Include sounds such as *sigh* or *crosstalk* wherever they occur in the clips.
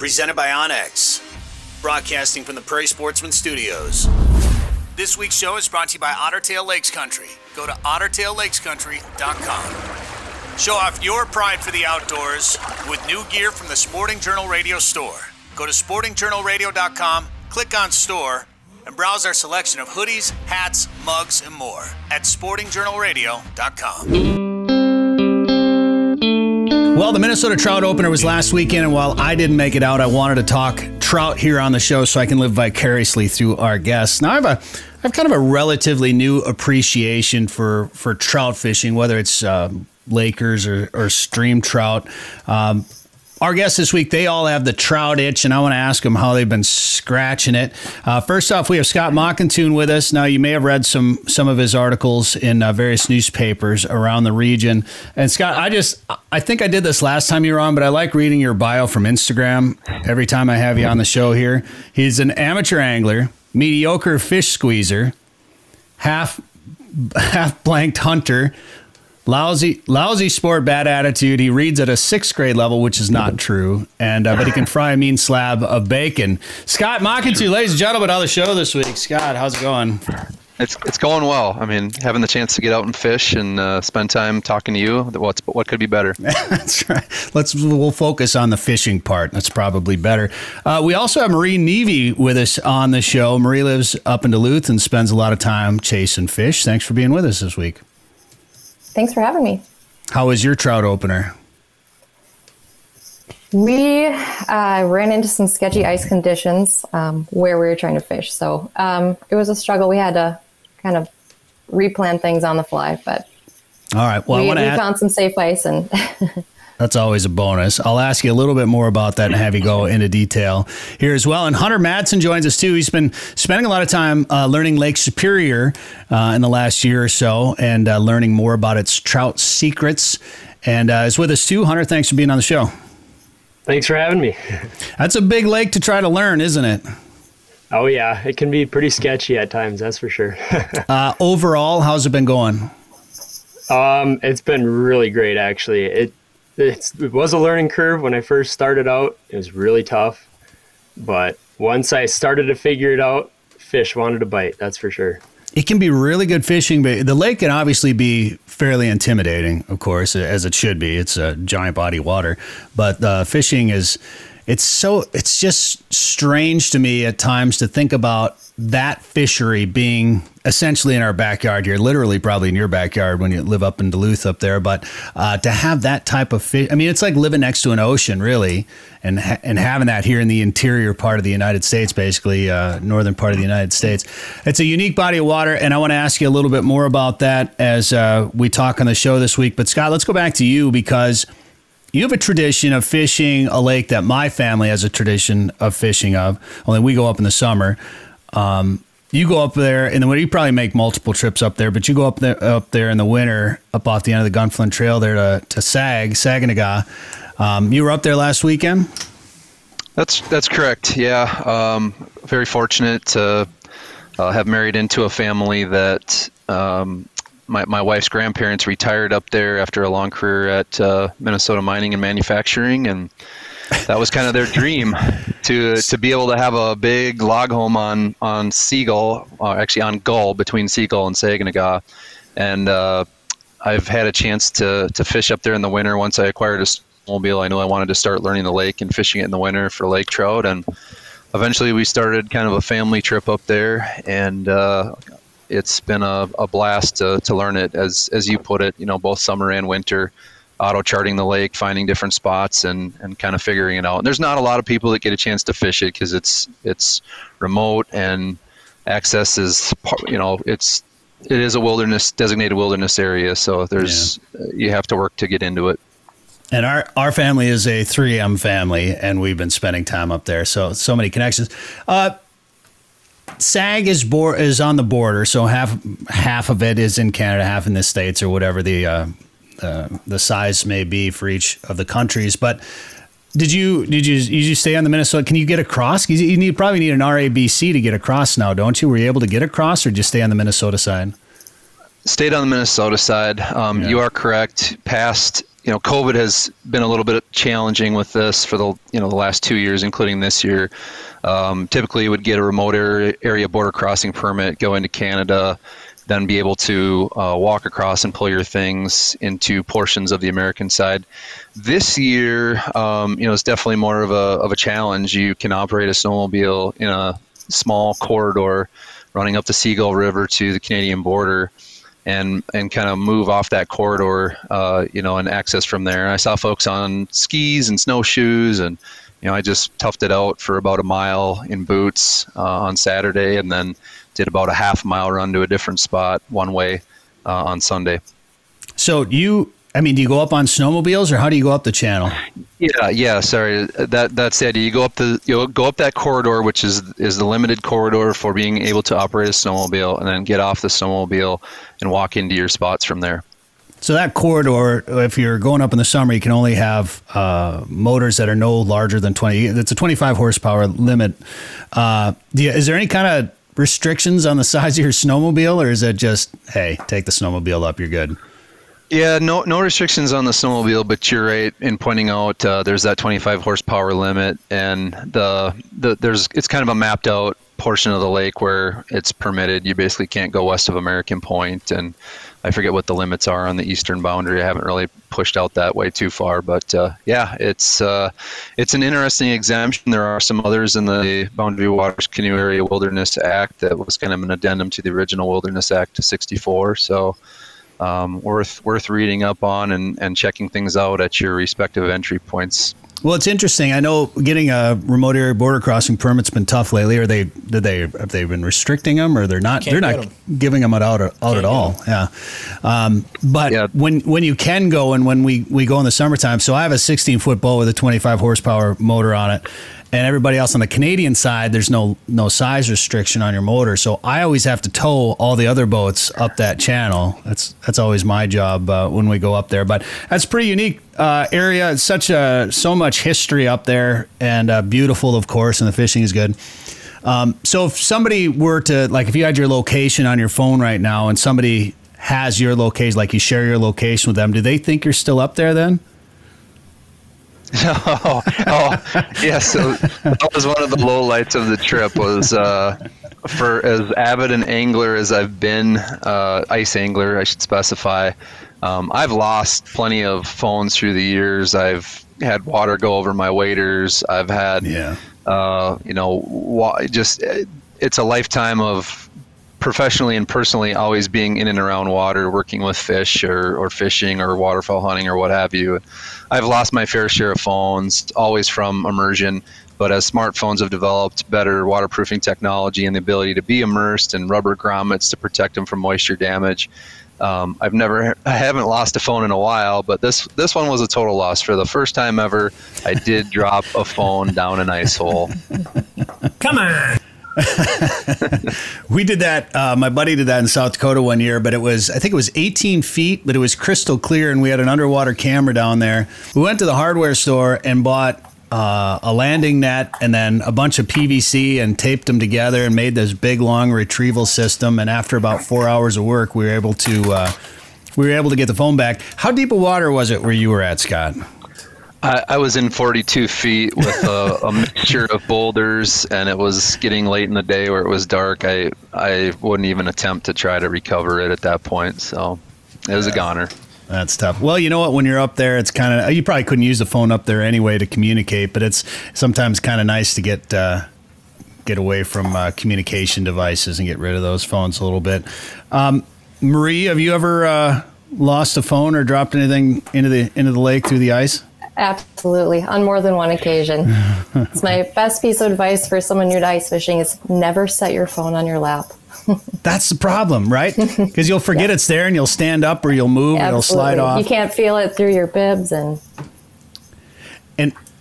presented by OnX, broadcasting from the Prairie Sportsman Studios. This week's show is brought to you by Otter Tail Lakes Country. Go to ottertaillakescountry.com. Show off your pride for the outdoors with new gear from the Sporting Journal Radio store. Go to sportingjournalradio.com, click on store, and browse our selection of hoodies, hats, mugs, and more at sportingjournalradio.com. Well, the Minnesota Trout Opener was last weekend, and while I didn't make it out, I wanted to talk trout here on the show so I can live vicariously through our guests. Now, I have a I have kind of a relatively new appreciation for for trout fishing, whether it's uh, Lakers or, or stream trout. Um, our guests this week, they all have the trout itch, and I want to ask them how they've been scratching it. Uh, first off, we have Scott Mackenthun with us. Now, you may have read some some of his articles in uh, various newspapers around the region. And Scott, I just I think I did this last time you were on, but I like reading your bio from Instagram every time I have you on the show here. He's an amateur angler, mediocre fish squeezer, half *laughs* half blanked hunter, Lousy, lousy sport, bad attitude. He reads at a sixth grade level, which is not true, and uh, but he can fry a mean slab of bacon. Scott Mackenthun, ladies and gentlemen, on the show this week. Scott, how's it going? It's it's going well. I mean, having the chance to get out and fish and uh, spend time talking to you. What's what could be better? *laughs* That's right. Let's we'll focus on the fishing part. That's probably better. Uh, we also have Marie Neve with us on the show. Marie lives up in Duluth and spends a lot of time chasing fish. Thanks for being with us this week. Thanks for having me. How was your trout opener? We uh, ran into some sketchy ice conditions um, where we were trying to fish. So um, it was a struggle. We had to kind of replan things on the fly, but all right. Well, we, I we add- found some safe ice and *laughs* That's always a bonus. I'll ask you a little bit more about that and have you go into detail here as well. And Hunter Madsen joins us too. He's been spending a lot of time uh, learning Lake Superior uh, in the last year or so and uh, learning more about its trout secrets. And uh, is with us too. Hunter, thanks for being on the show. Thanks for having me. *laughs* That's a big lake to try to learn, isn't it? Oh yeah, it can be pretty sketchy at times. That's for sure. *laughs* Uh, overall, how's it been going? Um, it's been really great actually. It it's, it was a learning curve when I first started out. It was really tough, but once I started to figure it out, fish wanted to bite. That's for sure. It can be really good fishing, but the lake can obviously be fairly intimidating, of course, as it should be. It's a giant body of water, but uh, fishing is it's so it's just strange to me at times to think about that fishery being essentially in our backyard here, literally probably in your backyard when you live up in Duluth up there. But uh, to have that type of fish, I mean, it's like living next to an ocean, really, and and having that here in the interior part of the United States, basically uh, northern part of the United States. It's a unique body of water, and I want to ask you a little bit more about that as uh, we talk on the show this week. But Scott, let's go back to you because you have a tradition of fishing a lake that my family has a tradition of fishing of. Only we go up in the summer. Um, you go up there in the winter. You probably make multiple trips up there, but you go up there up there in the winter, up off the end of the Gunflint Trail there to to Sag Saganaga. Um, you were up there last weekend. That's that's correct. Yeah, um, very fortunate to uh, have married into a family that um, my, my wife's grandparents retired up there after a long career at uh, Minnesota Mining and Manufacturing, and that was kind of their dream to to be able to have a big log home on on Seagull, uh, actually on Gull between Seagull and Saganaga, and uh, I've had a chance to to fish up there in the winter. Once I acquired a snowmobile, I knew I wanted to start learning the lake and fishing it in the winter for lake trout, and eventually we started kind of a family trip up there, and uh, it's been a, a blast to, to learn it as as you put it. You know, both summer and winter auto charting the lake, finding different spots, and and kind of figuring it out. And there's not a lot of people that get a chance to fish it because it's it's remote and access is you know it's it is a wilderness designated wilderness area, so there's yeah. you have to work to get into it. And our, our family is a 3M family, and we've been spending time up there. So so many connections. Uh, SAG is bor- is on the border, so half half of it is in Canada, half in the states, or whatever the uh, uh, the size may be for each of the countries. But did you did you did you stay on the Minnesota? Can you get across? You need probably need an RABC to get across now, don't you? Were you able to get across, or just stay on the Minnesota side? Stayed on the Minnesota side. Um, yeah. You are correct. Past you know, COVID has been a little bit challenging with this for the you know the last two years, including this year. Um, typically, you would get a remote area border crossing permit, go into Canada, then be able to uh, walk across and pull your things into portions of the American side. This year, um, you know, it's definitely more of a of a challenge. You can operate a snowmobile in a small corridor running up the Seagull River to the Canadian border and and kind of move off that corridor, uh, you know, and access from there. I saw folks on skis and snowshoes, and you know, I just toughed it out for about a mile in boots uh, on Saturday, and then did about a half mile run to a different spot one way uh, on Sunday. So you I mean, do you go up on snowmobiles, or how do you go up the channel? Yeah, yeah. Sorry, that that's it. You go up the you go up that corridor, which is is the limited corridor for being able to operate a snowmobile, and then get off the snowmobile and walk into your spots from there. So that corridor, if you're going up in the summer, you can only have uh, motors that are no larger than 20. It's a 25 horsepower limit. Uh, you, is there any kind of restrictions on the size of your snowmobile, or is it just hey, take the snowmobile up, you're good? Yeah, no no restrictions on the snowmobile, but you're right in pointing out uh, there's that 25 horsepower limit, and the, the there's it's kind of a mapped out portion of the lake where it's permitted. You basically can't go west of American Point, and I forget what the limits are on the eastern boundary. I haven't really pushed out that way too far, but uh, yeah, it's uh, it's an interesting exemption. There are some others in the Boundary Waters Canoe Area Wilderness Act that was kind of an addendum to the original Wilderness Act of '64. So um, worth worth reading up on and, and checking things out at your respective entry points. Well, it's interesting. I know getting a remote area border crossing permit's been tough lately. Are they did they have they been restricting them or they're not Can't they're not them. giving them out out Can't at all? Yeah. Um, but yeah. when when you can go and when we we go in the summertime, so I have a 16 foot boat with a 25 horsepower motor on it and everybody else on the Canadian side, there's no no size restriction on your motor. So I always have to tow all the other boats up that channel. That's that's always my job uh, when we go up there. But that's pretty unique uh, area. It's such a so much history up there, and uh, beautiful, of course, and the fishing is good. Um, so if somebody were to like, if you had your location on your phone right now, and somebody has your location, like you share your location with them, do they think you're still up there then? Oh, *laughs* oh, yeah. So that was one of the low lights of the trip. Was uh, for as avid an angler as I've been, uh, ice angler, I should specify. Um, I've lost plenty of phones through the years. I've had water go over my waders. I've had, yeah. uh, you know, wa- just it's a lifetime of professionally and personally always being in and around water, working with fish or, or fishing or waterfowl hunting or what have you. I've lost my fair share of phones, always from immersion. But as smartphones have developed better waterproofing technology and the ability to be immersed and rubber grommets to protect them from moisture damage, um, I've never, I haven't lost a phone in a while, but this this one was a total loss. For the first time ever, I did *laughs* drop a phone down an ice hole. Come on. *laughs* we did that. Uh, my buddy did that in South Dakota one year, but it was I think it was 18 feet, but it was crystal clear, and we had an underwater camera down there. We went to the hardware store and bought uh, a landing net and then a bunch of PVC and taped them together and made this big long retrieval system. And after about four hours of work, we were able to uh, we were able to get the phone back. How deep of water was it where you were at, Scott? I, I, was in 42 feet with a, a, *laughs* mixture of boulders, and it was getting late in the day where it was dark. I I wouldn't even attempt to try to recover it at that point. So it was yeah. a goner. That's tough. Well, you know what? When you're up there, it's kind of you probably couldn't use the phone up there anyway to communicate, but it's sometimes kind of nice to get uh, get away from uh, communication devices and get rid of those phones a little bit. Um, Marie, have you ever uh, lost a phone or dropped anything into the into the lake through the ice? Absolutely, on more than one occasion. *laughs* it's my best piece of advice for someone new to ice fishing is never set your phone on your lap. *laughs* That's the problem, right? Because you'll forget yeah. it's there and you'll stand up or you'll move Absolutely. or it'll slide off. You can't feel it through your bibs and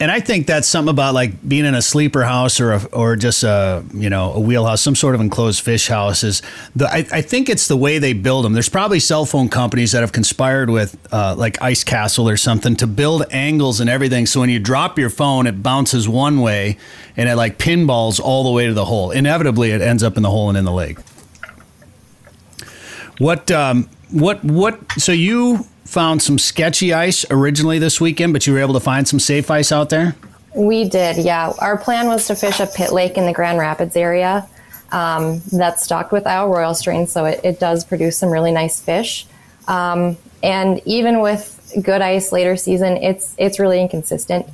and I think that's something about like being in a sleeper house or a, or just a you know a wheelhouse, some sort of enclosed fish house. Is the I, I think it's the way they build them. There's probably cell phone companies that have conspired with uh, like Ice Castle or something to build angles and everything. So when you drop your phone, it bounces one way and it like pinballs all the way to the hole. Inevitably, it ends up in the hole and in the lake. What um, what what? So you found some sketchy ice originally this weekend, but you were able to find some safe ice out there. We did, yeah. Our plan was to fish a pit lake in the Grand Rapids area. Um, that's stocked with Isle Royale strain, so it, it does produce some really nice fish. Um, and even with good ice later season, it's it's really inconsistent.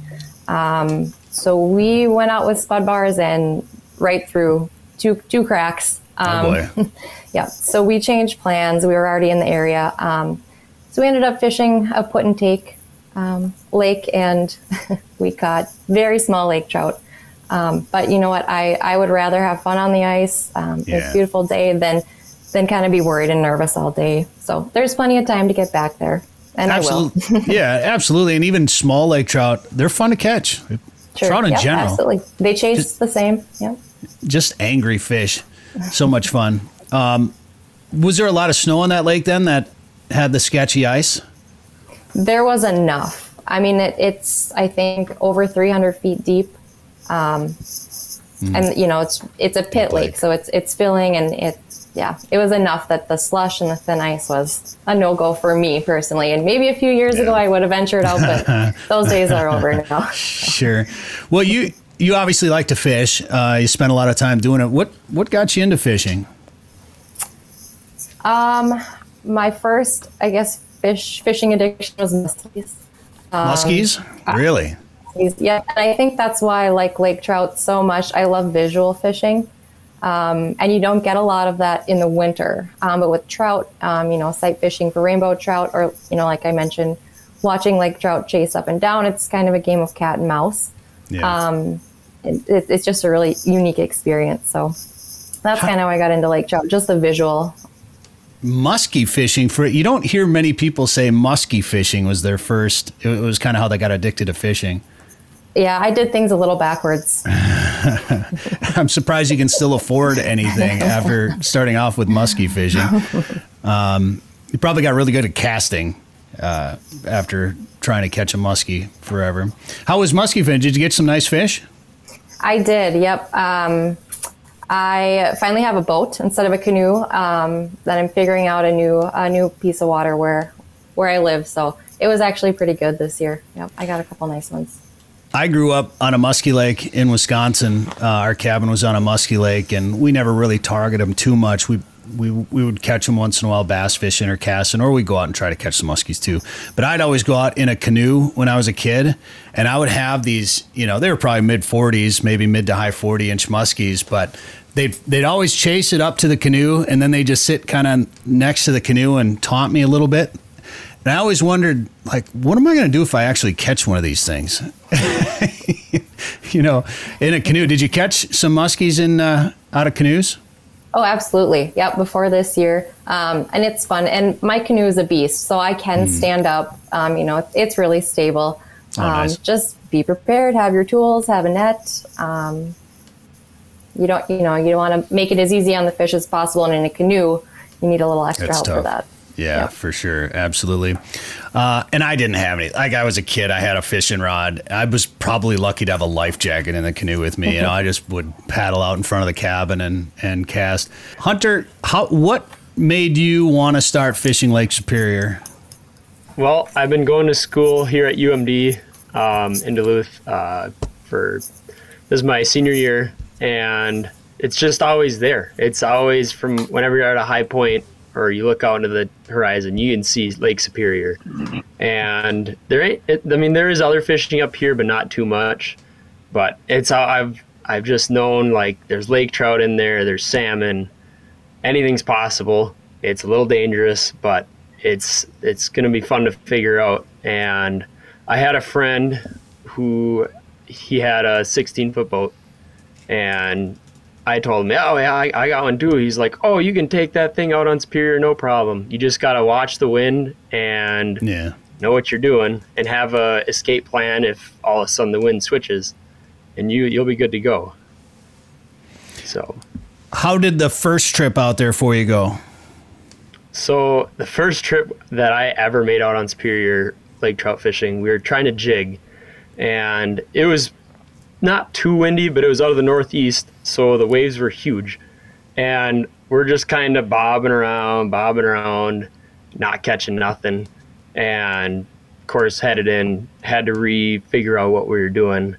Um, so we went out with spud bars and right through two two cracks. oh boy. Um, *laughs* yeah. So we changed plans. We were already in the area. Um, so we ended up fishing a put and take um, lake, and *laughs* we caught very small lake trout. Um, but you know what? I, I would rather have fun on the ice. Um, It's a beautiful day than than kind of be worried and nervous all day. So there's plenty of time to get back there, and I will. Absolutely. *laughs* yeah, absolutely. And even small lake trout, they're fun to catch. Sure. Trout in Yep, general, Absolutely. They chase the same. Yeah. just angry fish. So much fun. Um, was there a lot of snow on that lake then that had the sketchy ice? There was enough. I mean, it, it's I think over 300 feet deep, um, and you know it's it's a pit lake. lake, so it's it's filling, and it yeah, it was enough that the slush and the thin ice was a no go for me personally. And maybe a few years ago I would have ventured out, but *laughs* those days are over now. Sure. Well, you you obviously like to fish. Uh, you spend a lot of time doing it. What what got you into fishing? My first, I guess, fish fishing addiction was muskies. Muskies? really? Yeah, and I think that's why I like lake trout so much. I love visual fishing, um, and you don't get a lot of that in the winter. Um, but with trout, um, you know, sight fishing for rainbow trout, or you know, like I mentioned, watching lake trout chase up and down, it's kind of a game of cat and mouse. Yeah. It, it, it's just a really unique experience. So that's kind of how I got into lake trout, just the visual. Musky fishing for you don't hear many people say musky fishing was their first it was kind of how they got addicted to fishing Yeah, I did things a little backwards. *laughs* i'm surprised you can still afford anything *laughs* after starting off with musky fishing um, you probably got really good at casting uh, after trying to catch a muskie forever how was musky fishing did you get some nice fish I did. Yep. Um, I finally have a boat instead of a canoe. Um, that I'm figuring out a new a new piece of water where where I live. So it was actually pretty good this year. Yep. I got a couple nice ones. I grew up on a musky lake in Wisconsin. Uh, our cabin was on a musky lake, and we never really targeted them too much. We we we would catch them once in a while, bass fishing or casting, or we would go out and try to catch some muskies too. But I'd always go out in a canoe when I was a kid, and I would have these. You know, they were probably mid forties, maybe mid to high forty inch muskies, but. They'd, they'd always chase it up to the canoe and then they just sit kind of next to the canoe and taunt me a little bit. And I always wondered, like, what am I going to do if I actually catch one of these things? *laughs* you know, in a canoe. Did you catch some muskies in uh, out of canoes? Oh, absolutely. Yep. Before this year, um, and it's fun. And my canoe is a beast, so I can stand up. Um, you know, it's, it's really stable. Oh, um, nice. Just be prepared. Have your tools. Have a net. Um, you don't, you know, you want to make it as easy on the fish as possible. And in a canoe, you need a little extra That's help tough. for that. Yeah, Yeah. for sure, absolutely. Uh, and I didn't have any. Like I was a kid, I had a fishing rod. I was probably lucky to have a life jacket in the canoe with me. You know, *laughs* I just would paddle out in front of the cabin and and cast. Hunter, how what made you want to start fishing Lake Superior? Well, I've been going to school here at UMD um, in Duluth uh, for this is my senior year, and it's just always there. It's always from whenever you're at a high point or you look out into the horizon, you can see Lake Superior, and there ain't. It, I mean, there is other fishing up here, but not too much. But it's I've I've just known like there's lake trout in there, there's salmon, anything's possible. It's a little dangerous, but it's it's gonna be fun to figure out. And I had a friend who he had a 16 foot boat, and I told him, oh yeah, I, I got one too. He's like, oh, you can take that thing out on Superior, no problem. You just gotta watch the wind and Yeah. know what you're doing and have a escape plan if all of a sudden the wind switches, and you you'll be good to go. So How did the first trip out there for you go? So the first trip that I ever made out on Superior Lake trout fishing, we were trying to jig, and it was not too windy, but it was out of the northeast, so the waves were huge, and we're just kind of bobbing around, bobbing around, not catching nothing, and of course headed in, had to re-figure out what we were doing,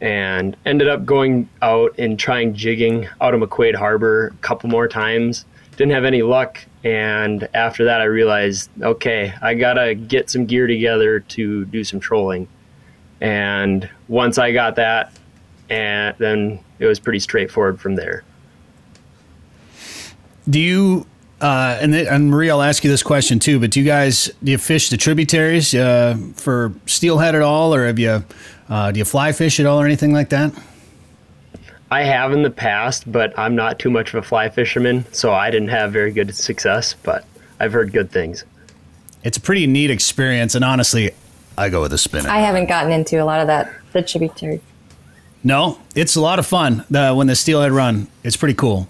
and ended up going out and trying jigging out of McQuade Harbor a couple more times. Didn't have any luck, and after that, I realized, okay, I gotta get some gear together to do some trolling. And once I got that, and then it was pretty straightforward from there. Do you uh, and, th- and Marie, I'll ask you this question too. But do you guys do you fish the tributaries uh, for steelhead at all, or have you uh, do you fly fish at all, or anything like that? I have in the past, but I'm not too much of a fly fisherman, so I didn't have very good success. But I've heard good things. It's a pretty neat experience, and honestly, I go with a spinner. I haven't gotten into a lot of that the tributary. No, it's a lot of fun. The, when the steelhead run, it's pretty cool.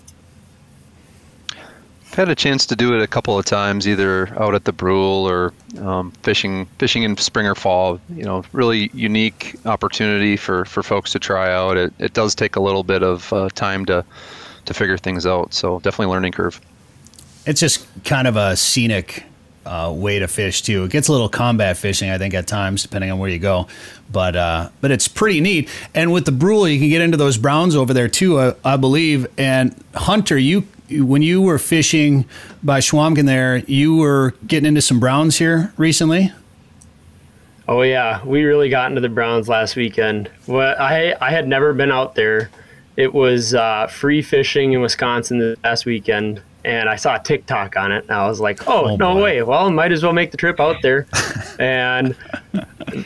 I've had a chance to do it a couple of times, either out at the Brule or um, fishing fishing in spring or fall. You know, really unique opportunity for, for folks to try out. It, it does take a little bit of uh, time to to figure things out. So definitely learning curve. It's just kind of a scenic uh, way to fish too. It gets a little combat fishing, I think, at times, depending on where you go. But uh, but it's pretty neat. And with the Brule, you can get into those browns over there too, uh, I believe. And Hunter, you when you were fishing by Chequamegon there, you were getting into some browns here recently. Oh yeah, we really got into the browns last weekend. Well, I I had never been out there. It was uh, free fishing in Wisconsin this last weekend, and I saw a TikTok on it, and I was like, "Oh, oh no boy. way! Well, might as well make the trip out there." *laughs* and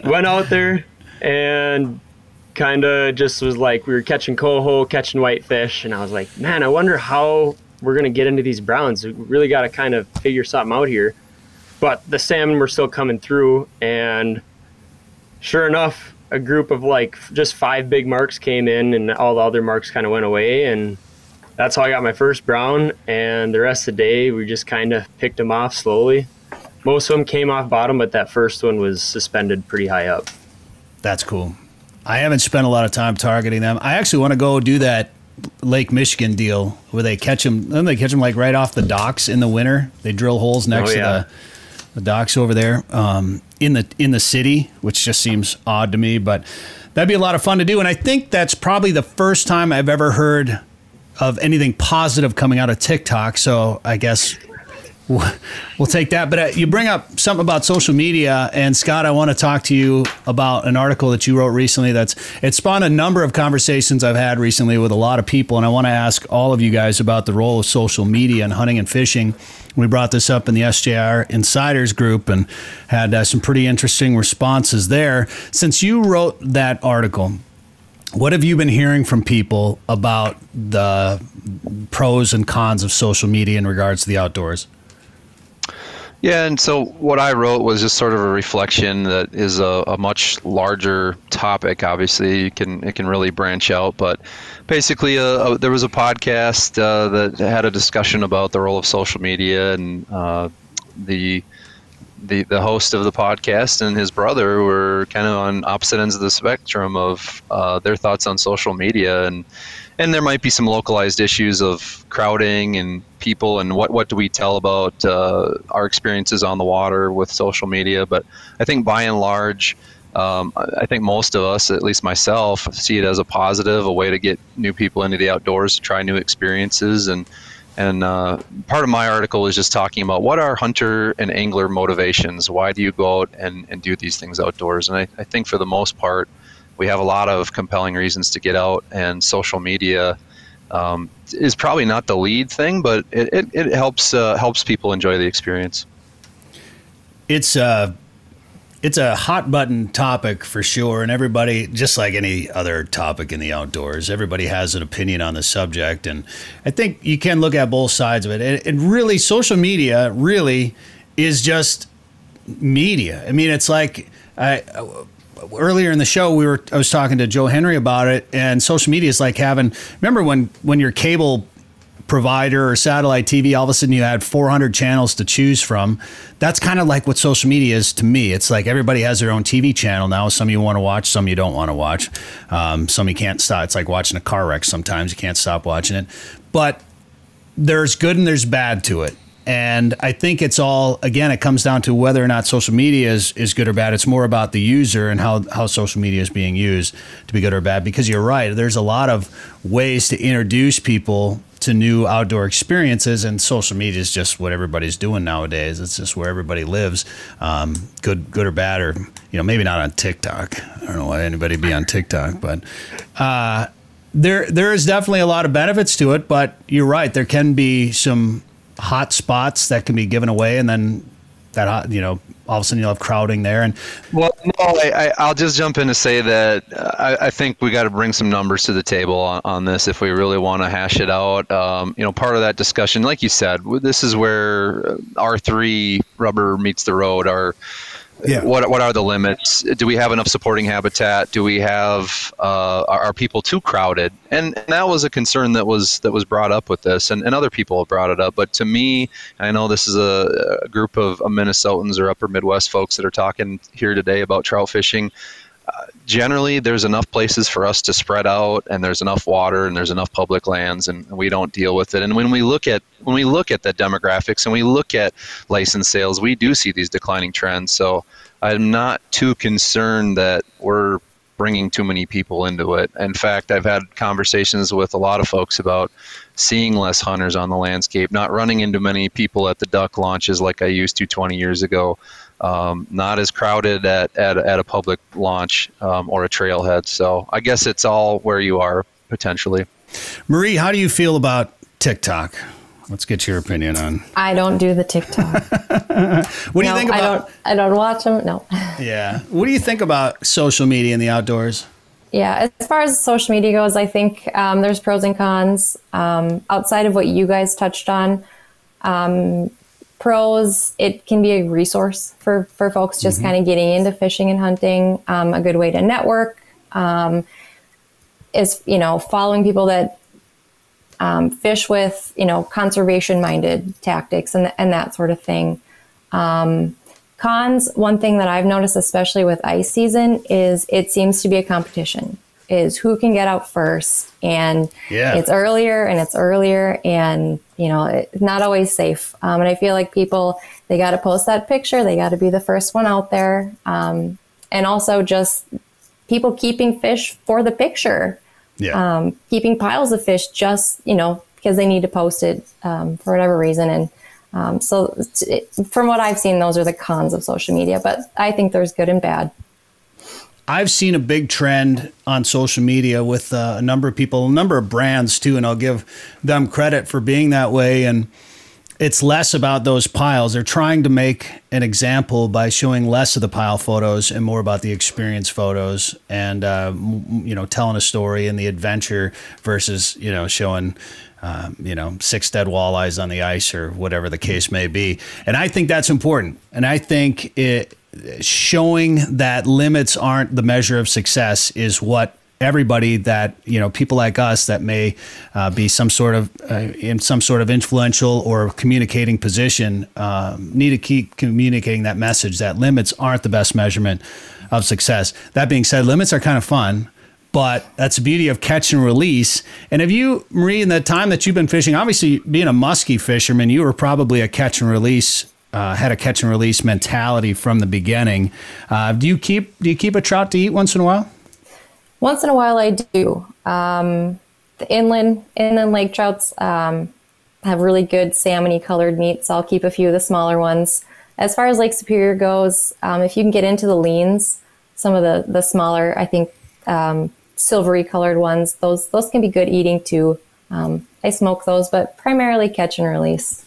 went out there, and kind of just was like we were catching coho, catching whitefish, and I was like, "Man, I wonder how we're going to get into these browns. We really got to kind of figure something out here. But the salmon were still coming through, and sure enough, a group of like just five big marks came in, and all the other marks kind of went away, and that's how I got my first brown. And the rest of the day, we just kind of picked them off slowly. Most of them came off bottom, but that first one was suspended pretty high up. That's cool. I haven't spent a lot of time targeting them. I actually want to go do that Lake Michigan deal where they catch them. Then they catch them like right off the docks in the winter. They drill holes next oh, yeah. to the, the docks over there um, in the in the city, which just seems odd to me. But that'd be a lot of fun to do. And I think that's probably the first time I've ever heard of anything positive coming out of TikTok. So I guess we'll take that. But uh, you bring up something about social media, and Scott, I want to talk to you about an article that you wrote recently. That's it spawned a number of conversations I've had recently with a lot of people, and I want to ask all of you guys about the role of social media in hunting and fishing. We brought this up in the SJR Insiders group and had uh, some pretty interesting responses there. Since you wrote that article, what have you been hearing from people about the pros and cons of social media in regards to the outdoors? Yeah, and so what I wrote was just sort of a reflection that is a, a, much larger topic. Obviously, you can it can really branch out, but basically, uh, uh, there was a podcast uh, that had a discussion about the role of social media, and uh, the the the host of the podcast and his brother were kind of on opposite ends of the spectrum of uh, their thoughts on social media and and there might be some localized issues of crowding and people and what what do we tell about uh, our experiences on the water with social media. But I think by and large, um, I think most of us, at least myself, see it as a positive, a way to get new people into the outdoors, to try new experiences, and and uh, part of my article is just talking about what are hunter and angler motivations. Why do you go out and, and do these things outdoors? And I, I think for the most part, we have a lot of compelling reasons to get out, and social media um, is probably not the lead thing, but it, it, it helps uh, helps people enjoy the experience. It's uh, it's a hot button topic for sure, and everybody, just like any other topic in the outdoors, everybody has an opinion on the subject, and I think you can look at both sides of it. And, and really, social media really is just media. I mean, it's like I earlier in the show we were I was talking to Joe Henry about it and social media is like having remember when when your cable provider or satellite TV all of a sudden you had 400 channels to choose from that's kind of like what social media is to me it's like everybody has their own TV channel now some you want to watch some you don't want to watch um, some you can't stop it's like watching a car wreck sometimes you can't stop watching it but there's good and there's bad to it and I think it's all again. It comes down to whether or not social media is, is good or bad. It's more about the user and how how social media is being used to be good or bad. Because you're right. There's a lot of ways to introduce people to new outdoor experiences, and social media is just what everybody's doing nowadays. It's just where everybody lives, um, good good or bad, or you know maybe not on TikTok. I don't know why anybody be on TikTok, but. Uh, there, there is definitely a lot of benefits to it, but you're right. There can be some hot spots that can be given away, and then that you know, all of a sudden you'll have crowding there. And well, no, I, I, will just jump in to say that uh, I, I think we got to bring some numbers to the table on, on this if we really want to hash it out. Um, you know, part of that discussion, like you said, this is where R three rubber meets the road. Our yeah. what what are the limits? Do we have enough supporting habitat? Do we have uh, are, are, people too crowded? And, and, that was a concern that was that was brought up with this, and, and other people have brought it up. But to me, I know this is a, a group of Minnesotans or Upper Midwest folks that are talking here today about trout fishing generally there's enough places for us to spread out and there's enough water and there's enough public lands and we don't deal with it. And when we look at when we look at the demographics and we look at license sales we do see these declining trends. So i'm not too concerned that we're bringing too many people into it. In fact i've had conversations with a lot of folks about seeing less hunters on the landscape not running into many people at the duck launches like i used to 20 years ago um, not as crowded at, at, at a public launch um, or a trailhead. So I guess it's all where you are potentially. Marie, how do you feel about TikTok? Let's get your opinion on. I don't do the TikTok. *laughs* what do no, you think about? I don't. I don't watch them. No. *laughs* yeah. What do you think about social media in the outdoors? Yeah, as far as social media goes, I think um, there's pros and cons. Um, outside of what you guys touched on, um, pros, it can be a resource for, for folks just mm-hmm. kind of getting into fishing and hunting, um, a good way to network. Um, is, you know, following people that um, fish with, you know, conservation minded tactics and, and that sort of thing. Um, cons, one thing that I've noticed, especially with ice season, is it seems to be a competition is who can get out first and yeah. it's earlier and it's earlier and you know it's not always safe. Um, and i feel like people they got to post that picture they got to be the first one out there. Um, and also just people keeping fish for the picture. Yeah. um, keeping piles of fish just you know because they need to post it um, for whatever reason. And um, so it, from what i've seen those are the cons of social media but i think there's good and bad I've seen a big trend on social media with uh, a number of people, a number of brands too, and I'll give them credit for being that way. And it's less about those piles. They're trying to make an example by showing less of the pile photos and more about the experience photos, and uh, you know, telling a story and the adventure versus you know showing. Um, you know, six dead walleyes on the ice or whatever the case may be. And I think that's important. And I think it, showing that limits aren't the measure of success is what everybody that you know people like us that may uh, be some sort of uh, in some sort of influential or communicating position uh, need to keep communicating that message that limits aren't the best measurement of success that being said limits are kind of fun but that's the beauty of catch and release. And have you, Marie, in the time that you've been fishing, obviously being a musky fisherman, you were probably a catch and release uh, had a catch and release mentality from the beginning. Uh, do you keep do you keep a trout to eat once in a while? Once in a while, I do. Um, the inland inland lake trouts um, have really good salmony colored meat, so I'll keep a few of the smaller ones. As far as Lake Superior goes, um, if you can get into the leans, some of the the smaller, I think um, silvery colored ones, those those can be good eating too. Um, I smoke those, but primarily catch and release.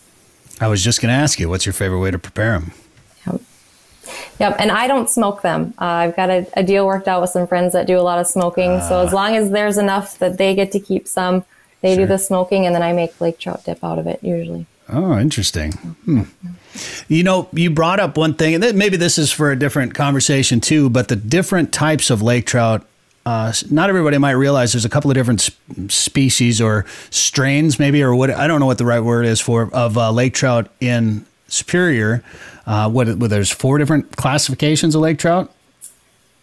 I was just going to ask you, what's your favorite way to prepare them? Yep. Yep. And I don't smoke them. Uh, I've got a, a, deal worked out with some friends that do a lot of smoking. Uh, so as ah. long as there's enough that they get to keep some, they sure. do the smoking, and then I make lake trout dip out of it usually. Oh, interesting. Hmm. You know, you brought up one thing, and maybe this is for a different conversation too, but the different types of lake trout uh, not everybody might realize there's a couple of different sp- species or strains, maybe, or what I don't know what the right word is for of uh, lake trout in Superior. Uh, what, what there's four different classifications of lake trout.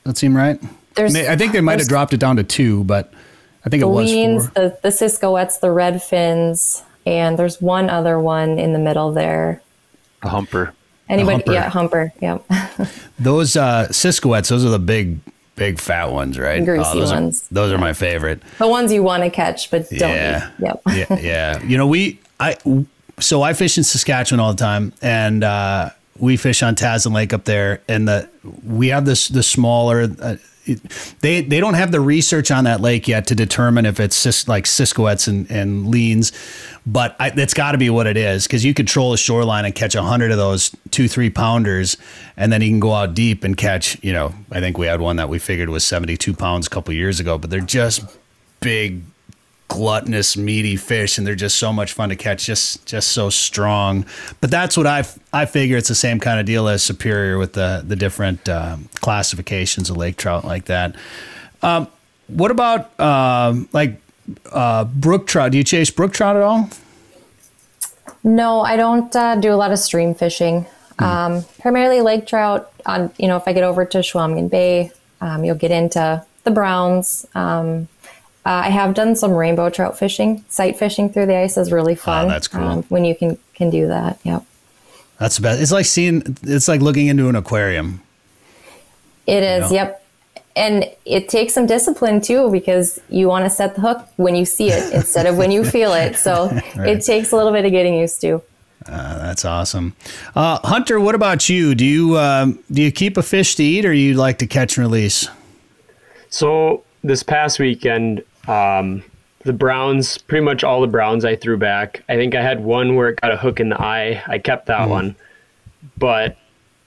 That seem right? There's, I think they might have dropped it down to two, but I think it was four. the the siscowets, the red fins, and there's one other one in the middle there. A humper. Anybody? humper. Yeah, humper. Yeah, *laughs* Those uh, Siscowets, those are the big, big fat ones, right? Greasy those ones. Are, those are my favorite. the ones you want to catch but don't. Yeah. eat. Yep. *laughs* yeah, yeah. You know, we I so I fish in Saskatchewan all the time, and uh, we fish on Tasman Lake up there, and the we have this the smaller. Uh, it, they they don't have the research on that lake yet to determine if it's cis, like Siscowets and, and leans, but I, that's got to be what it is because you control the shoreline and catch a hundred of those two three pounders, and then you can go out deep and catch. You know, I think we had one that we figured was seventy two pounds a couple years ago, but they're just big gluttonous meaty fish and they're just so much fun to catch just just so strong but that's what i i figure it's the same kind of deal as superior with the the different um, classifications of lake trout like that um, what about um, like uh, brook trout do you chase brook trout at all No, I don't uh, do a lot of stream fishing. Um, primarily lake trout. On you know, if I get over to Chequamegon Bay, um, you'll get into the browns. Um, uh, I have done some rainbow trout fishing. Sight fishing through the ice is really fun. Oh, that's cool. um, when you can can do that. Yep, that's the best it's like seeing it's like looking into an aquarium it is. Yeah. Yep, and it takes some discipline too because you want to set the hook when you see it instead of when you feel it. So *laughs* it takes a little bit of getting used to. Uh, that's awesome uh, hunter what about you do you um, do you keep a fish to eat or you like to catch and release So this past weekend, um, the Browns, pretty much all the Browns I threw back. I think I had one where it got a hook in the eye. I kept that one. But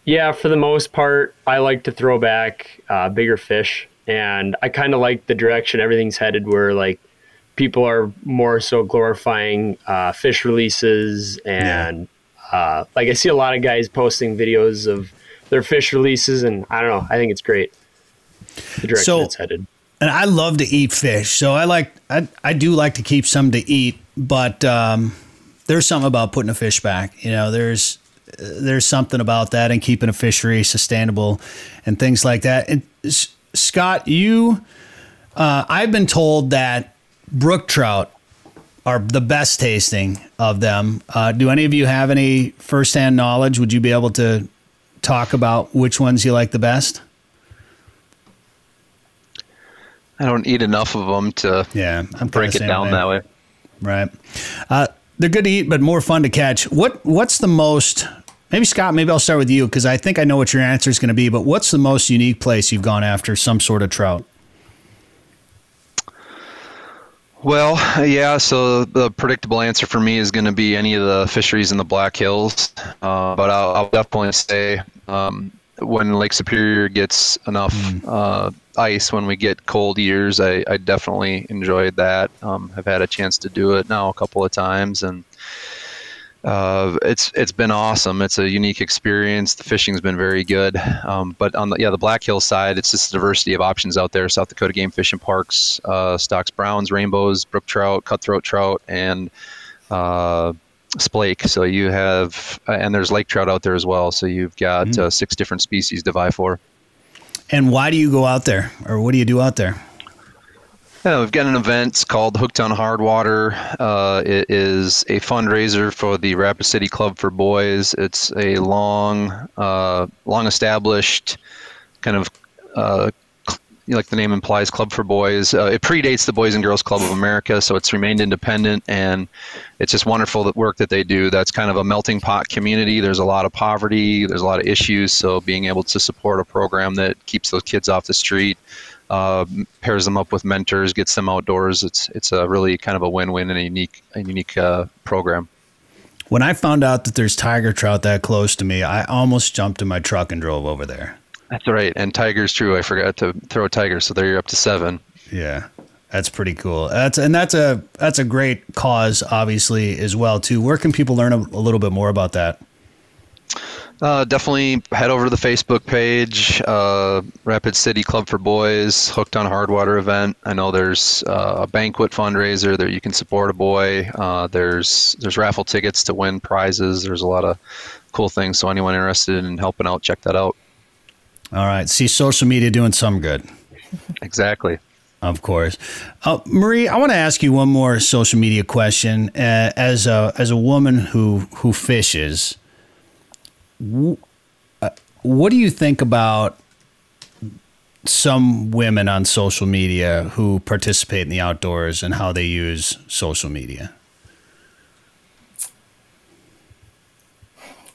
yeah, for the most part, I like to throw back uh, bigger fish. And I kind of like the direction everything's headed where like people are more so glorifying uh, fish releases and uh, like I see a lot of guys posting videos of their fish releases and I don't know. I think it's great. The direction So- it's headed. and I love to eat fish, so I like I I do like to keep some to eat, but um, there's something about putting a fish back. You know, there's there's something about that and keeping a fishery sustainable and things like that. And S- Scott, you, uh, I've been told that brook trout are the best tasting of them. Uh, do any of you have any firsthand knowledge? Would you be able to talk about which ones you like the best? I don't eat enough of them to Yeah, I'm break it down way. that way. Right. Uh, they're good to eat, but more fun to catch. What What's the most? Maybe Scott. Maybe I'll start with you because I think I know what your answer is going to be. But what's the most unique place you've gone after some sort of trout? Well, yeah. So the predictable answer for me is going to be any of the fisheries in the Black Hills. Uh, but I'll, I'll definitely say um, when Lake Superior gets enough uh, ice, when we get cold years, I, I definitely enjoyed that. Um, I've had a chance to do it now a couple of times, and uh, it's it's been awesome. It's a unique experience. The fishing's been very good. Um, but on the yeah the Black Hills side, it's just a diversity of options out there. South Dakota Game Fishing Parks uh, stocks browns, rainbows, brook trout, cutthroat trout, and uh, splake. So you have and there's lake trout out there as well. So you've got uh, six different species to vie for. And why do you go out there, or what do you do out there? Yeah, we've got an event called Hooked on Hard Water. Uh, it is a fundraiser for the Rapid City Club for Boys. It's a long, uh, long established kind of, uh, like the name implies, club for boys. Uh, it predates the Boys and Girls Club of America, so it's remained independent, and it's just wonderful the work that they do. That's kind of a melting pot community. There's a lot of poverty. There's a lot of issues. So being able to support a program that keeps those kids off the street uh, pairs them up with mentors, gets them outdoors. It's it's a really kind of a win-win and a unique a unique uh, program. When I found out that there's tiger trout that close to me, I almost jumped in my truck and drove over there. That's right. And tigers, true. I forgot to throw a tiger, so there you're up to seven. Yeah. That's pretty cool. That's and that's a that's a great cause, obviously, as well too. Where can people learn a, a little bit more about that? Uh, definitely head over to the Facebook page, uh, Rapid City Club for Boys, Hooked on Hardwater event. I know there's uh, a banquet fundraiser that you can support a boy. Uh, there's there's raffle tickets to win prizes. There's a lot of cool things. So anyone interested in helping out, check that out. All right. See social media doing some good. Exactly. Of course, uh, Marie. I want to ask you one more social media question. Uh, as a as a woman who who fishes, w- uh, what do you think about some women on social media who participate in the outdoors and how they use social media?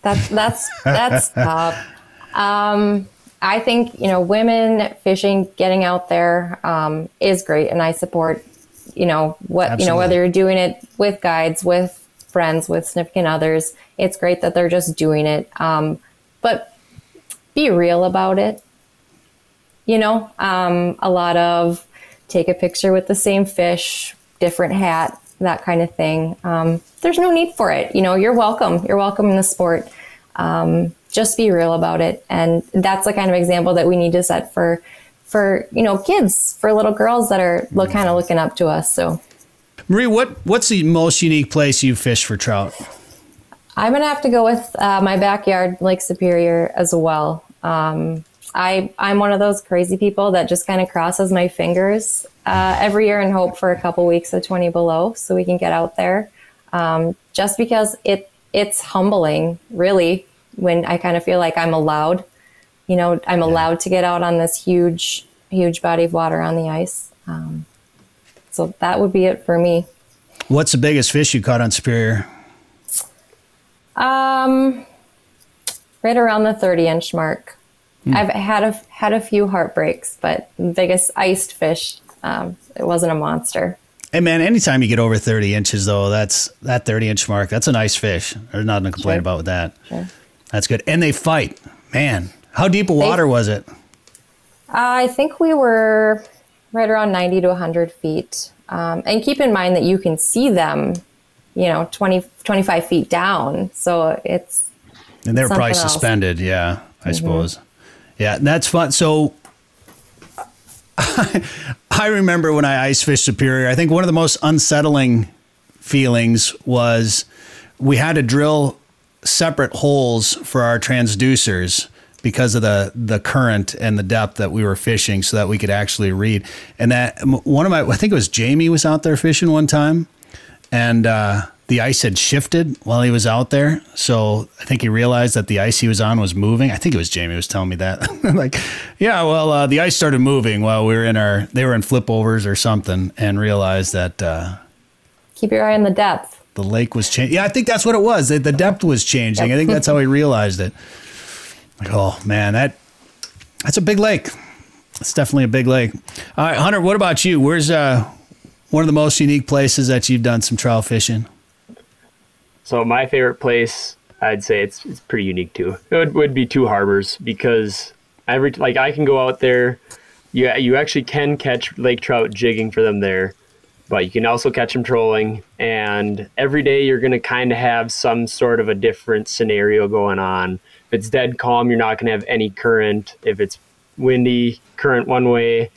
That's that's that's *laughs* tough. Um, I think you know women fishing, getting out there um, is great, and I support. You know what Absolutely. you know whether you're doing it with guides, with friends, with significant others. It's great that they're just doing it. Um, but be real about it. You know, um, a lot of take a picture with the same fish, different hat, that kind of thing. Um, there's no need for it. You know, you're welcome. You're welcome in the sport. Um, just be real about it, and that's the kind of example that we need to set for, for you know, kids, for little girls that are look kind of looking up to us. So, Marie, what what's the most unique place you fish for trout? I'm gonna have to go with uh, my backyard, Lake Superior, as well. Um, I I'm one of those crazy people that just kind of crosses my fingers uh, every year and hope for a couple weeks of 20 below, so we can get out there. Um, just because it it's humbling, really, when I kind of feel like I'm allowed. You know, I'm allowed to get out on this huge huge body of water on the ice. Um, so that would be it for me. What's the biggest fish you caught on Superior? Um, right around the 30 inch mark. I've had a had a few heartbreaks, but the biggest iced fish, um, it wasn't a monster. Hey man, anytime you get over thirty inches though, that's that thirty inch mark. That's a nice fish. There's nothing to complain Sure. about with that. Sure. That's good. And they fight. Man, how deep of water was it? I think we were right around 90 to 100 feet. Um, and keep in mind that you can see them, you know, 20, 25 feet down. So it's, And they're probably else. suspended. Yeah, I suppose. Yeah, that's fun. So *laughs* I remember when I ice fished Superior. I think one of the most unsettling feelings was we had to drill separate holes for our transducers because of the the current and the depth that we were fishing, so that we could actually read. And that one of my, I think it was Jamie was out there fishing one time, and uh, the ice had shifted while he was out there. So I think he realized that the ice he was on was moving. I think it was Jamie was telling me that. *laughs* like, yeah, well, uh, the ice started moving while we were in our, they were in flip overs or something, and realized that uh, keep your eye on the depth. The lake was changing. Yeah, I think that's what it was. The, the depth was changing. I think that's how he realized it. Like, oh man, that that's a big lake. It's definitely a big lake. All right, Hunter, what about you? Where's uh, one of the most unique places that you've done some trout fishing? So my favorite place, I'd say it's it's pretty unique too. It would, would be Two Harbors because every like I can go out there, you you actually can catch lake trout jigging for them there, but you can also catch them trolling. And every day you're gonna kind of have some sort of a different scenario going on. If it's dead calm, you're not gonna have any current. If it's windy, current one way.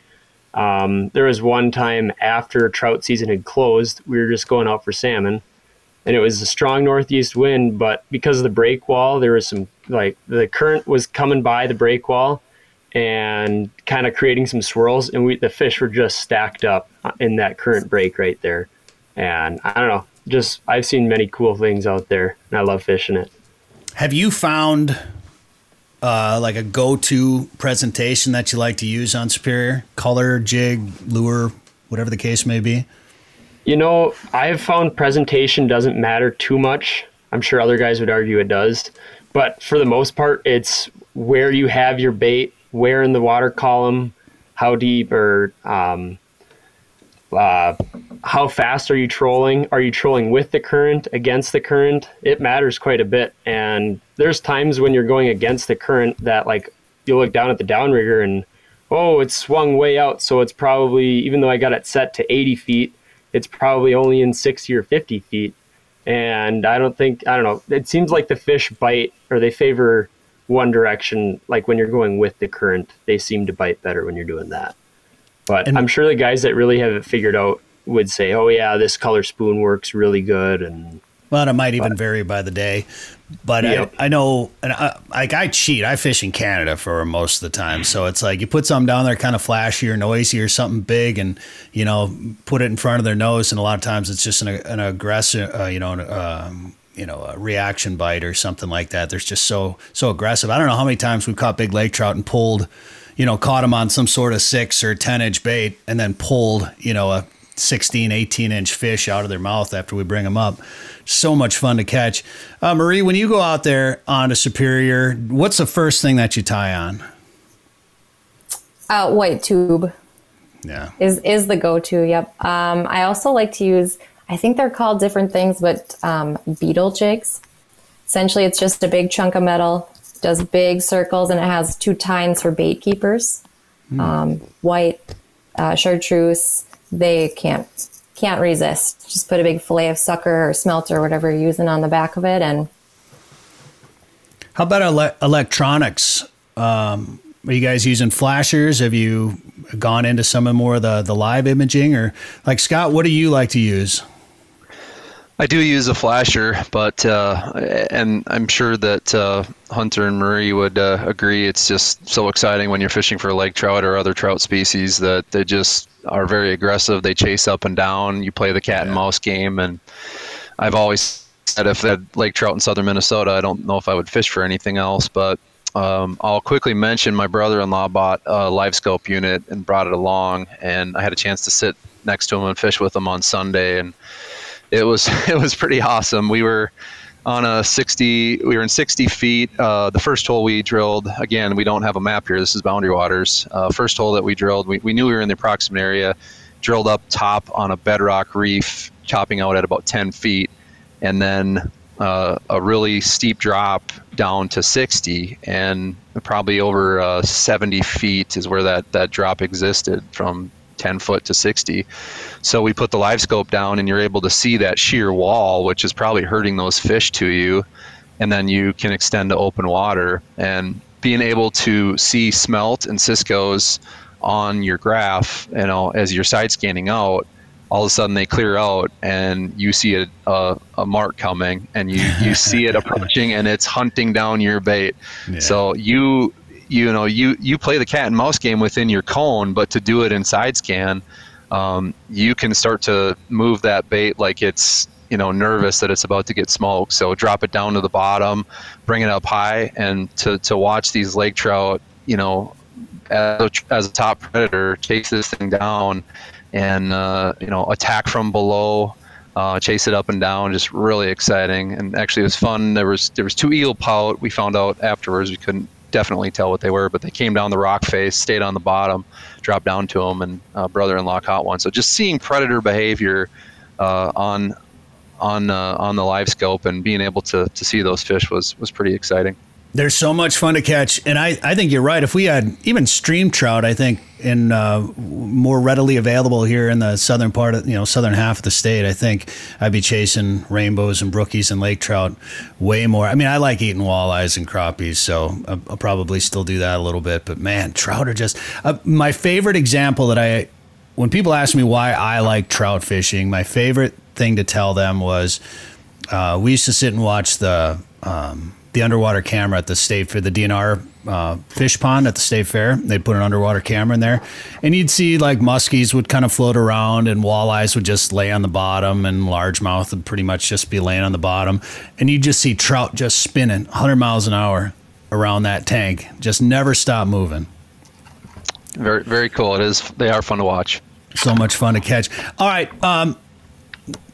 Um, there was one time after trout season had closed, we were just going out for salmon and it was a strong northeast wind but because of the break wall there was some like the current was coming by the break wall and kind of creating some swirls and we the fish were just stacked up in that current break right there and i don't know just i've seen many cool things out there and i love fishing it Have you found uh, like a go-to presentation that you like to use on Superior? Color, jig, lure, whatever the case may be. You know, I have found presentation doesn't matter too much. I'm sure other guys would argue it does. But for the most part, it's where you have your bait, where in the water column, how deep, or um, uh, how fast are you trolling? Are you trolling with the current, against the current? It matters quite a bit. And there's times when you're going against the current that, like, you look down at the downrigger and, oh, it's swung way out. So it's probably, even though I got it set to 80 feet, it's probably only in 60 or 50 feet. And I don't think, I don't know, it seems like the fish bite or they favor one direction. Like when you're going with the current, they seem to bite better when you're doing that. But And- I'm sure the guys that really have it figured out would say, oh, yeah, this color spoon works really good. And Well, it might even vary by the day. But Yep. I, I know, and I, like I cheat. I fish in Canada for most of the time, so it's like you put something down there, kind of flashy or noisy or something big, and you know, put it in front of their nose, and a lot of times it's just an, an aggressive, uh, you know, um, you know, a reaction bite or something like that. There's just so so aggressive. I don't know how many times we've caught big lake trout and pulled, you know, caught them on some sort of six or ten inch bait, and then pulled, you know, a 16, 18 inch fish out of their mouth after we bring them up. So much fun to catch. Uh, Marie, when you go out there on a Superior, what's the first thing that you tie on? Uh, white tube Yeah. is is the go-to. Yep. Um, I also like to use. I think they're called different things, but um, beetle jigs. Essentially, it's just a big chunk of metal, does big circles, and it has two tines for bait keepers. Um, white uh, chartreuse. They can't can't resist. Just put a big fillet of sucker or smelter or whatever you're using on the back of it, and How about ele- electronics? Um, are you guys using flashers? Have you gone into some of more of the, the live imaging or like Scott, what do you like to use? I do use a flasher, but uh, and I'm sure that uh, Hunter and Marie would uh, agree. It's just so exciting when you're fishing for lake trout or other trout species that they just are very aggressive. They chase up and down. You play the cat and mouse game, and I've always said if they had lake trout in southern Minnesota, I don't know if I would fish for anything else. But um, I'll quickly mention my brother-in-law bought a live scope unit and brought it along, and I had a chance to sit next to him and fish with him on Sunday, and it was *laughs* it was pretty awesome. We were on a 60 we were in 60 feet. Uh, the first hole we drilled again we don't have a map here. This is boundary waters. Uh, first hole that we drilled we, we knew we were in the approximate area drilled up top on a bedrock reef chopping out at about 10 feet and then uh, a really steep drop down to 60 and probably over uh, 70 feet is where that, that drop existed from 10 foot to 60 so we put the live scope down and you're able to see that sheer wall which is probably hurting those fish to you. And then you can extend to open water. And being able to see smelt and cisco's on your graph you know as you're side scanning out all of a sudden they clear out and you see a, a, a mark coming and you, you see it *laughs* approaching and it's hunting down your bait. Yeah. so you you know you you play the cat and mouse game within your cone but to do it in side scan um, you can start to move that bait like it's you know nervous that it's about to get smoked. So drop it down to the bottom bring it up high and to, to watch these lake trout you know as a, as a top predator chase this thing down and uh, you know attack from below uh, chase it up and down just really exciting. And actually it was fun. There was there was two eel pout we found out afterwards we couldn't definitely tell what they were but they came down the rock face stayed on the bottom dropped down to them and uh, brother-in-law caught one. So just seeing predator behavior uh, on on uh, on the live scope and being able to, to see those fish was was pretty exciting They're so much fun to catch, and I, I think you're right. If we had even stream trout, I think in uh, more readily available here in the southern part of you know southern half of the state, I think I'd be chasing rainbows and brookies and lake trout way more. I mean, I like eating walleyes and crappies, so I'll, I'll probably still do that a little bit. But man, trout are just uh, my favorite example that I. When people ask me why I like trout fishing, my favorite thing to tell them was uh, we used to sit and watch the um, the underwater camera at the state for the DNR uh, fish pond at the state fair. They'd put an underwater camera in there, and you'd see like muskies would kind of float around, and walleyes would just lay on the bottom, and largemouth would pretty much just be laying on the bottom, and you'd just see trout just spinning 100 miles an hour around that tank, just never stop moving. very very cool it is they are fun to watch so much fun to catch. All right. Um,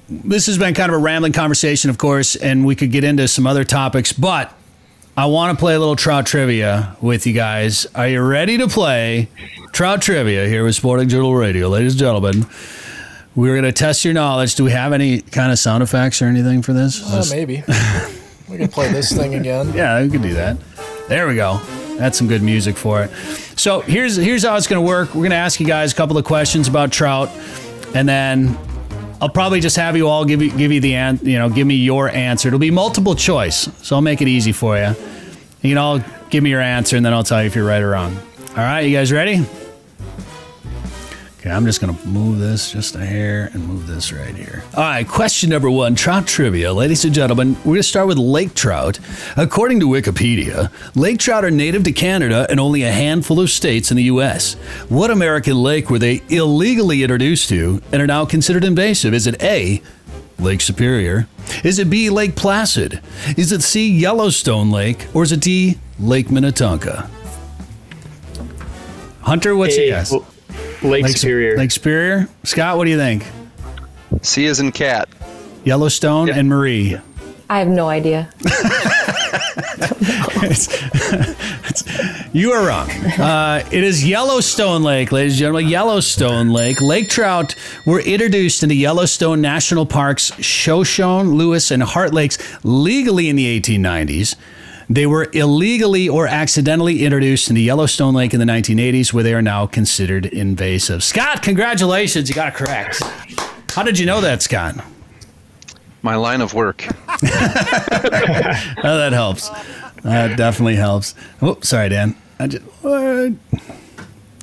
this has been kind of a rambling conversation, of course, and we could get into some other topics, but I want to play a little trout trivia with you guys. Are you ready to play trout trivia here with Sporting Journal Radio, ladies and gentlemen? We're going to test your knowledge. Do we have any kind of sound effects or anything for this? Uh, maybe. *laughs* we can play this thing again. Yeah, we can do that. There we go. That's some good music for it. So here's here's how it's going to work. We're going to ask you guys a couple of questions about trout, and then I'll probably just have you all give you give you the an, you know give me your answer. It'll be multiple choice, so I'll make it easy for you. You can all give me your answer, and then I'll tell you if you're right or wrong. All right, you guys ready? Okay, I'm just going to move this just a hair and move this right here. All right, question number one trout trivia. Ladies and gentlemen, we're going to start with lake trout. According to Wikipedia, lake trout are native to Canada and only a handful of states in the U.S. What American lake were they illegally introduced to and are now considered invasive? Is it A, Lake Superior? Is it B, Lake Placid? Is it C, Yellowstone Lake? Or is it D, Lake Minnetonka? Hunter, what's your guess? L- Lake, Superior. Lake Superior. Scott, what do you think? C is in cat. Yellowstone Yeah. and Marie. I have no idea. *laughs* You are wrong. Uh, it is Yellowstone Lake, ladies and gentlemen. Yellowstone Lake. Lake trout were introduced into Yellowstone National Park's Shoshone, Lewis, and Heart Lakes legally in the 1890s. They were illegally or accidentally introduced into Yellowstone Lake in the 1980s, where they are now considered invasive. Scott, congratulations. You got it correct. How did you know that, Scott? My line of work. *laughs* *laughs* Oh, that helps. That definitely helps. Oh, sorry, Dan. I just, what?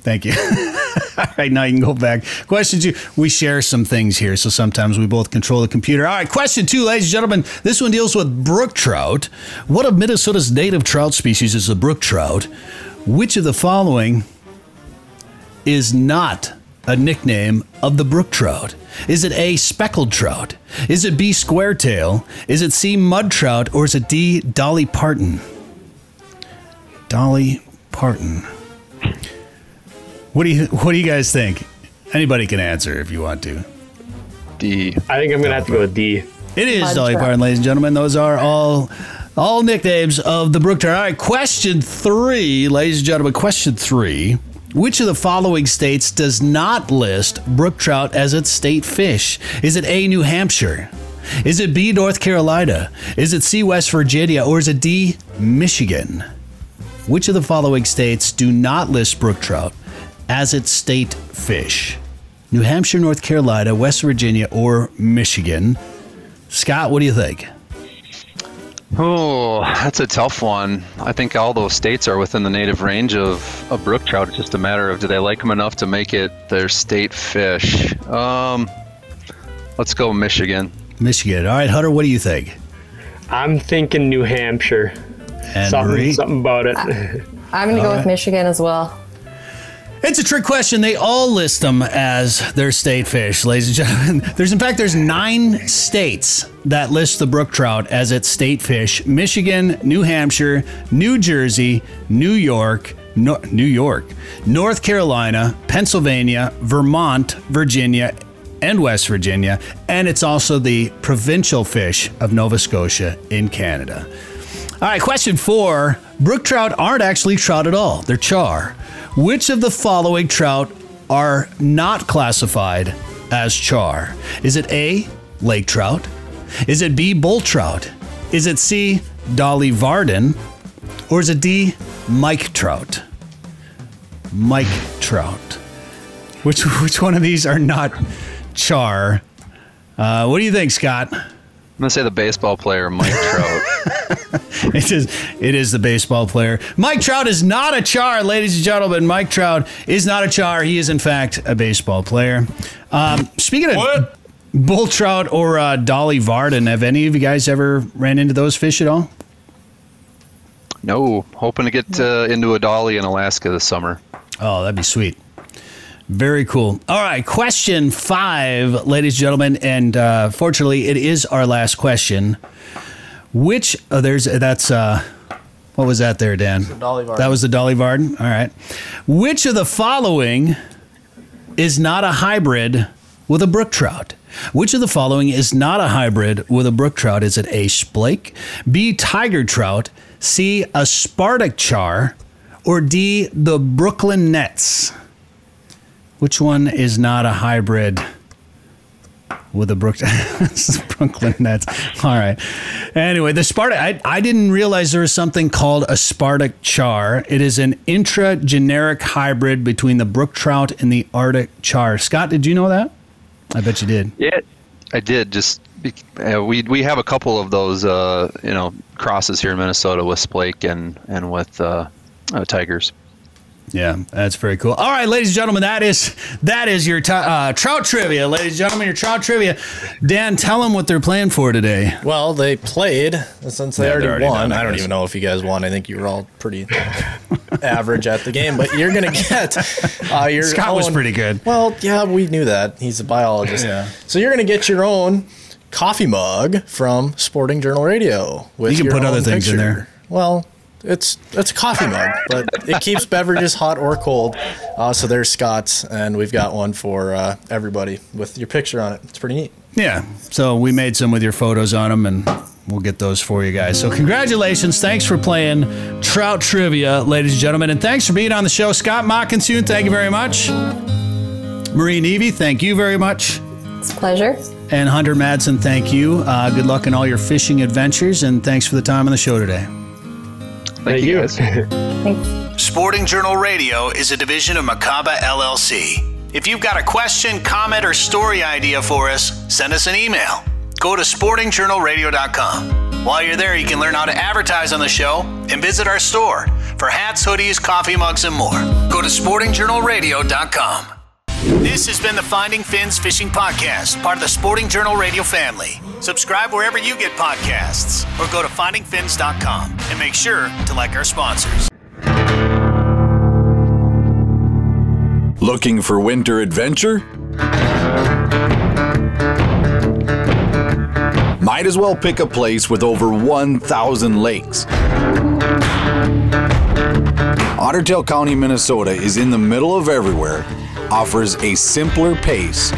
Thank you. *laughs* All right, now you can go back. Question two. We share some things here, so sometimes we both control the computer. All right, question two, ladies and gentlemen. This one deals with brook trout. What of Minnesota's native trout species is the brook trout? Which of the following is not a nickname of the brook trout? Is it A, speckled trout? Is it B, square tail? Is it C, mud trout? Or is it D, Dolly Parton? Dolly Parton. What do you What do you guys think? Anybody can answer if you want to. D. I think I'm gonna have to go with D. It is Dolly. Parton, ladies and gentlemen. Those are all all nicknames of the brook trout. All right, question three, ladies and gentlemen. Question three. Which of the following states does not list brook trout as its state fish? Is it A, New Hampshire? Is it B, North Carolina? Is it C, West Virginia? Or is it D, Michigan? Which of the following states do not list brook trout as its state fish? New Hampshire, North Carolina, West Virginia, or Michigan? Scott, what do you think? Oh, that's a tough one. I think all those states are within the native range of, a brook trout. It's just a matter of do they like them enough to make it their state fish. Um, let's go Michigan. Michigan. All right, Hunter, what do you think? I'm thinking New Hampshire. And Something, Marie? something about it. I'm going to go with Michigan as well. It's a trick question. They all list them as their state fish, ladies and gentlemen. *laughs* There's, in fact, there's nine states that list the brook trout as its state fish: Michigan, New Hampshire, New Jersey, New York, no, New York, North Carolina, Pennsylvania, Vermont, Virginia, and West Virginia, and it's also the provincial fish of Nova Scotia in Canada. All right, question four. Brook trout aren't actually trout at all, they're char. Which of the following trout are not classified as char? Is it A, lake trout? Is it B, bull trout? Is it C, Dolly Varden? Or is it D, Mike trout? Mike trout. Which, *laughs* which one of these are not char? Uh, what do you think, Scott? I'm gonna say the baseball player Mike Trout. *laughs* It is. It is the baseball player. Mike Trout is not a char, ladies and gentlemen. Mike Trout is not a char. He is in fact a baseball player. Um, speaking of What? bull trout or uh, Dolly Varden, have any of you guys ever ran into those fish at all? no, hoping to get uh, into a dolly in Alaska this summer. Oh, that'd be sweet. Very cool. All right, question five, ladies and gentlemen, and uh, fortunately, it is our last question. Which oh, there's that's uh, what was that there, Dan? Dolly Varden. That was the Dolly Varden. All right. Which of the following is not a hybrid with a brook trout? Which of the following is not a hybrid with a brook trout? Is it A. Splake, B. Tiger trout, C. A Sparctic char, or D. The Brooklyn Nets? Which one is not a hybrid with the Brook *laughs* Brooklyn Nets? All right. Anyway, the Sparctic. I, I didn't realize there was something called a Sparctic char. It is an intra-generic hybrid between the brook trout and the Arctic char. Scott, did you know that? I bet you did. Yeah, I did. Just uh, we we have a couple of those uh, you know crosses here in Minnesota with Splake and and with uh, uh, tigers. Yeah, that's very cool. All right, ladies and gentlemen, that is that is your t- uh, trout trivia, ladies and gentlemen, your trout trivia. Dan, tell them what they're playing for today. Well, they played since they Yeah, already, already won. done, I I don't even know if you guys won. I think you were all pretty *laughs* average at the game, but you're gonna get uh, your Scott was pretty good. Well, yeah, we knew that. He's a biologist. Yeah. So you're gonna get your own coffee mug from Sporting Journal Radio. With You can your put other own things in there. Well. It's it's a coffee mug, but it keeps *laughs* beverages hot or cold. Uh, so there's Scott's, and we've got one for uh, everybody with your picture on it. It's pretty neat. Yeah, so we made some with your photos on them, and we'll get those for you guys. So congratulations, thanks for playing trout trivia, ladies and gentlemen, and thanks for being on the show, Scott Mackenthun. Thank you very much. Marie Neve, thank you very much. It's a pleasure. And Hunter Madsen, thank you. Uh, good luck in all your fishing adventures, and thanks for the time on the show today. Thank, you guys. *laughs* Thanks. Sporting Journal Radio is a division of Macaba LLC. If you've got a question, comment, or story idea for us, send us an email. Go to sportingjournalradio.com. While you're there, you can learn how to advertise on the show and visit our store for hats, hoodies, coffee mugs, and more. Go to sportingjournalradio.com. This has been the Finding Fins Fishing Podcast, part of the Sporting Journal Radio family. Subscribe wherever you get podcasts or go to findingfins.com and make sure to like our sponsors. Looking for winter adventure? Might as well pick a place with over 1,000 lakes. Ottertail County, Minnesota is in the middle of everywhere, offers a simpler pace,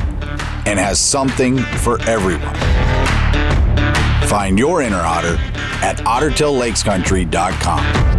and has something for everyone. Find your inner otter at ottertaillakescountry.com.